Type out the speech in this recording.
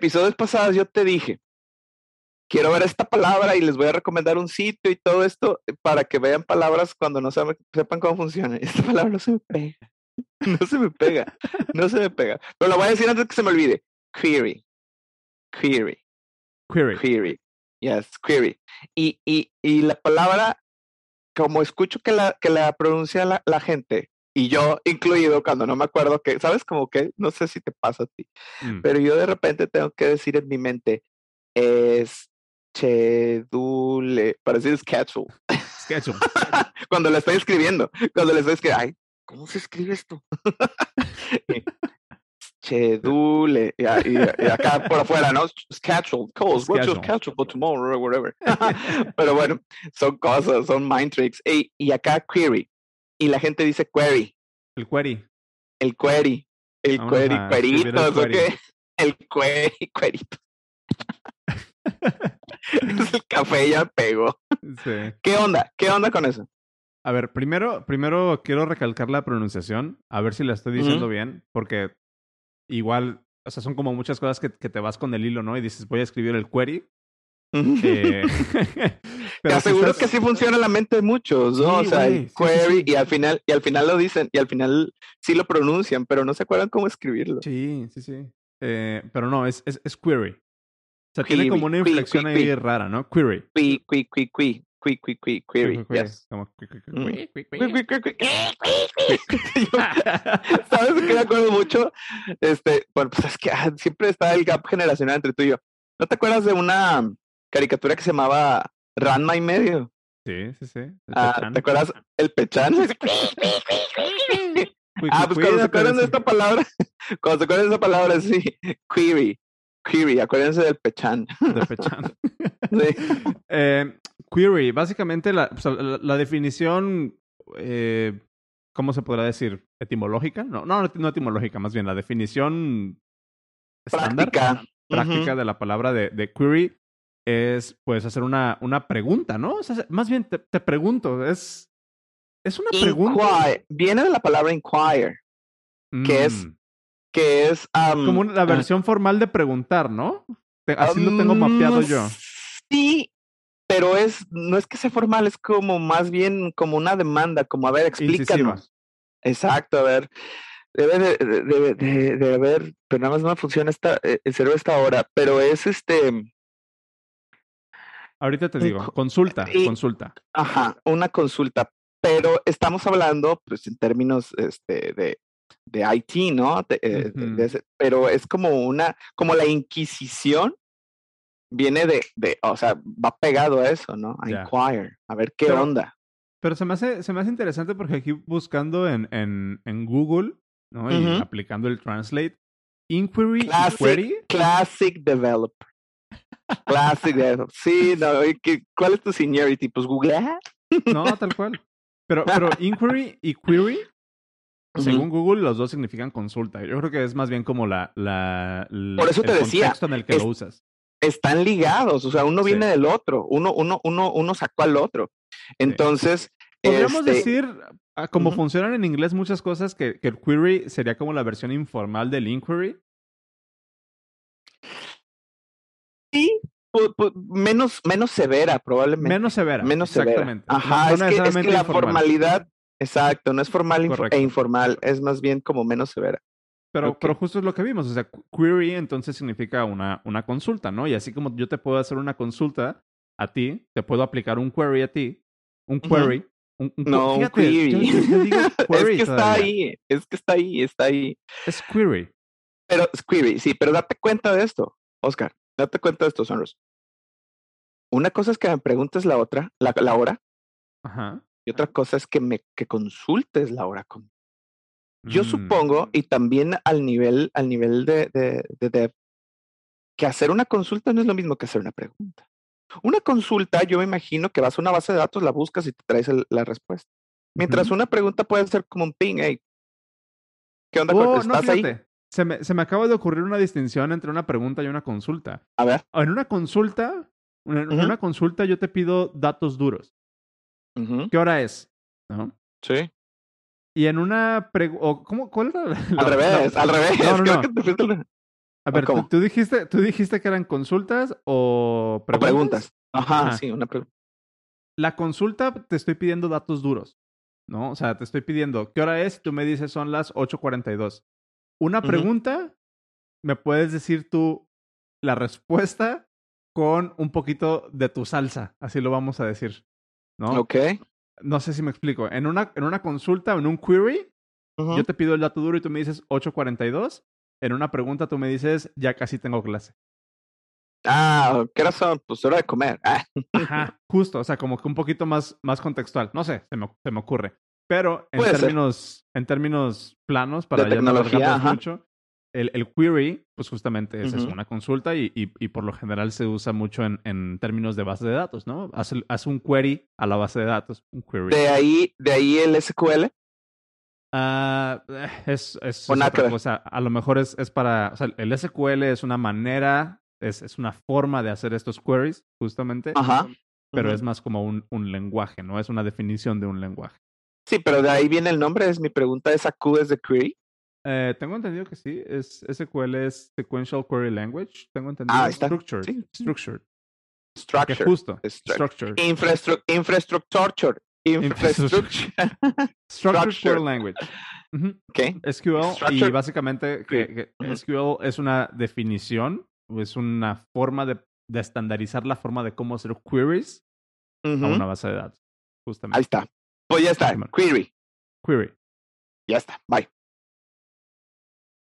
episodios pasados yo te dije, quiero ver esta palabra y les voy a recomendar un sitio y todo esto para que vean palabras cuando no sepan cómo funciona. Esta palabra no se me pega. No se me pega. No se me pega. Pero lo voy a decir antes que se me olvide. Query. Query. Query. Query. Yes, query. Y, y, y la palabra, como escucho que la, que la pronuncia la, la gente, y yo incluido cuando no me acuerdo que, ¿sabes? Como que, no sé si te pasa a ti, Mm. pero yo de repente tengo que decir en mi mente, es chedule, para decir schedule, Schedule. cuando la estoy escribiendo, cuando le estoy escribiendo, ay, ¿cómo se escribe esto? Chedule, y, a- y- y acá por afuera, ¿no? Schedule, calls, what's your Schedule. schedule for tomorrow, or whatever. Pero bueno, son cosas, son mind tricks. Y, y acá query, y la gente dice query, El query. el query, el Vamos query, cueritos, ¿o query. qué? El query, cuerito. Es el café ya pegó. Sí. ¿Qué onda? ¿Qué onda con eso? A ver, primero, primero quiero recalcar la pronunciación, a ver si la estoy diciendo bien, porque igual, o sea, son como muchas cosas que, que te vas con el hilo, ¿no? Y dices, voy a escribir el query. eh, Te pero si aseguro estás- que así funciona la mente de muchos, ¿no? o Sí, sea, el sí, sí, query sí. y al final y al final lo dicen y al final sí lo pronuncian, pero no se acuerdan cómo escribirlo. Sí, sí, sí. Eh, pero no, es, es, es query. O sea, tiene como una inflexión ahí rara, ¿no? Query. Qui, qui, qui, qui, qui, qui, qui, query. Yes. como Mm. ¿Sabes qué me acuerdo mucho? Este, bueno, pues es que ah, siempre está el gap generacional entre tú y yo. ¿No te acuerdas de una caricatura que se llamaba Ranma y medio? Sí, sí, sí. Ah. ¿Te acuerdas? El pechán. Ah, pues cuando se acuerdan de esta palabra, cuando se acuerdan de esa palabra, sí, query, query, acuérdense del pechán. de pechán. Sí. Eh, query, básicamente la, o sea, la, la definición, eh, ¿cómo se podrá decir? ¿Etimológica? No, no, no etimológica, más bien la definición estándar, Práctica. práctica de la palabra de, de query es, pues, hacer una, una pregunta, ¿no? O sea, más bien te, te pregunto, es, es una pregunta. Viene de la palabra inquire, que es Mm, que es como la ah, versión formal de preguntar, ¿no? Así lo tengo mapeado yo. Sí, pero es no es que sea formal, es como más bien como una demanda, como a ver, Incisiva. explícanos. Exacto, a ver. Debe de, de, de, de- de haber, pero nada más no funciona esta, eh, el cerebro esta hora, pero es este, Ahorita te digo, co- consulta, y- consulta. Ajá, una consulta, pero estamos hablando, pues, en términos este, de, de IT, ¿no? De- eh, de pero es como una, como la Inquisición viene de, de, o sea, va pegado a eso, ¿no? A Ya. inquire, a ver qué Pero- onda. Pero se me hace, se me hace interesante porque aquí buscando en, en, en Google, ¿no? Y aplicando el translate, inquiry y Classic. query. Classic developer. Developer. Sí, no, ¿y qué- ¿cuál es tu seniority? Pues Google. No, tal cual. Pero, pero inquiry y query, según Google, los dos significan consulta. Yo creo que es más bien como la, la, Por eso el te decía, contexto en el que es- lo usas. están ligados, o sea, uno Sí. viene del otro, uno, uno, uno, uno sacó al otro. Entonces, Podríamos este, decir, ah, como funcionan en inglés muchas cosas, que, que el query sería como la versión informal del inquiry. Sí, pu- pu- menos, menos severa, probablemente. Menos severa. menos severa. exactamente. No- Ajá, no es, que, es que la informal. formalidad, exacto, no es formal Correcto. e informal, es más bien como menos severa. Pero, pero justo es lo que vimos. O sea, qu- query entonces significa una, una consulta, ¿no? Y así como yo te puedo hacer una consulta a ti, te puedo aplicar un query a ti. Un query. Un, No, fíjate, query. yo- yo- yo digo query es que está todavía. ahí, es que está ahí, está ahí. Es query. Pero, es query, sí, pero date cuenta de esto, Oscar, date cuenta de esto, Sonros. Una cosa es que me preguntes la otra, la, la hora, Ajá. y otra cosa es que me que consultes la hora conmigo. Yo Mm, supongo, y también al nivel, al nivel de, de, de dev, que hacer una consulta no es lo mismo que hacer una pregunta. Una consulta, yo me imagino que vas a una base de datos, la buscas y te traes el- la respuesta. Mientras una pregunta puede ser como un ping, hey, ¿qué onda? con- Oh, no, ¿Estás ahí? Se me, se me acaba de ocurrir una distinción entre una pregunta y una consulta. A ver. En una consulta, en una consulta yo te pido datos duros. ¿Qué hora es? ¿No? Sí. Y en una pregunta... ¿Cómo? ¿Cuál era la- la- Al revés, la- al revés. No, no, al. A ver, ¿tú, tú, dijiste, ¿tú dijiste que eran consultas o preguntas? O preguntas. Ajá, sí, una pregunta. La consulta te estoy pidiendo datos duros, ¿no? O sea, te estoy pidiendo, ¿qué hora es? Tú me dices, son las 8.42. Una pregunta, me puedes decir tú la respuesta con un poquito de tu salsa, así lo vamos a decir, ¿no? Ok. No sé si me explico. En una, en una consulta en un query, yo te pido el dato duro y tú me dices 8.42. En una pregunta tú me dices, ya casi tengo clase. Ah, ¿qué razón? Pues hora de comer. Ah. Ajá, justo, o sea, como que un poquito más, más contextual. No sé, se me, se me ocurre. Pero en términos, en términos planos, para ya no mucho, el, el, query, pues justamente es, una consulta y, y, por lo general se usa mucho en, en términos de base de datos, ¿no? Haz, haz, un query a la base de datos, un query. De ahí, de ahí el SQL. Ah, es, es, otra cosa. A lo mejor es, es para, o sea, el SQL es una manera, es, es una forma de hacer estos queries, justamente. Ajá. Pero es más como un, un lenguaje, ¿no? Es una definición de un lenguaje. Sí, pero de ahí viene el nombre. Es mi pregunta, ¿esa Q es de query? Eh, tengo entendido que sí. Es, SQL es Sequential Query Language. Tengo entendido. Ah, está. Structured. Sí. Structured. Que justo. Structured. Infrastructure. Infrastructure. Infrastructure. Structured Query Language. Okay. SQL y básicamente que, SQL es una definición, es una forma de, de, estandarizar la forma de cómo hacer queries a una base de datos. Justamente. Ahí está. Pues ya está. Query. Query. Ya está. Bye.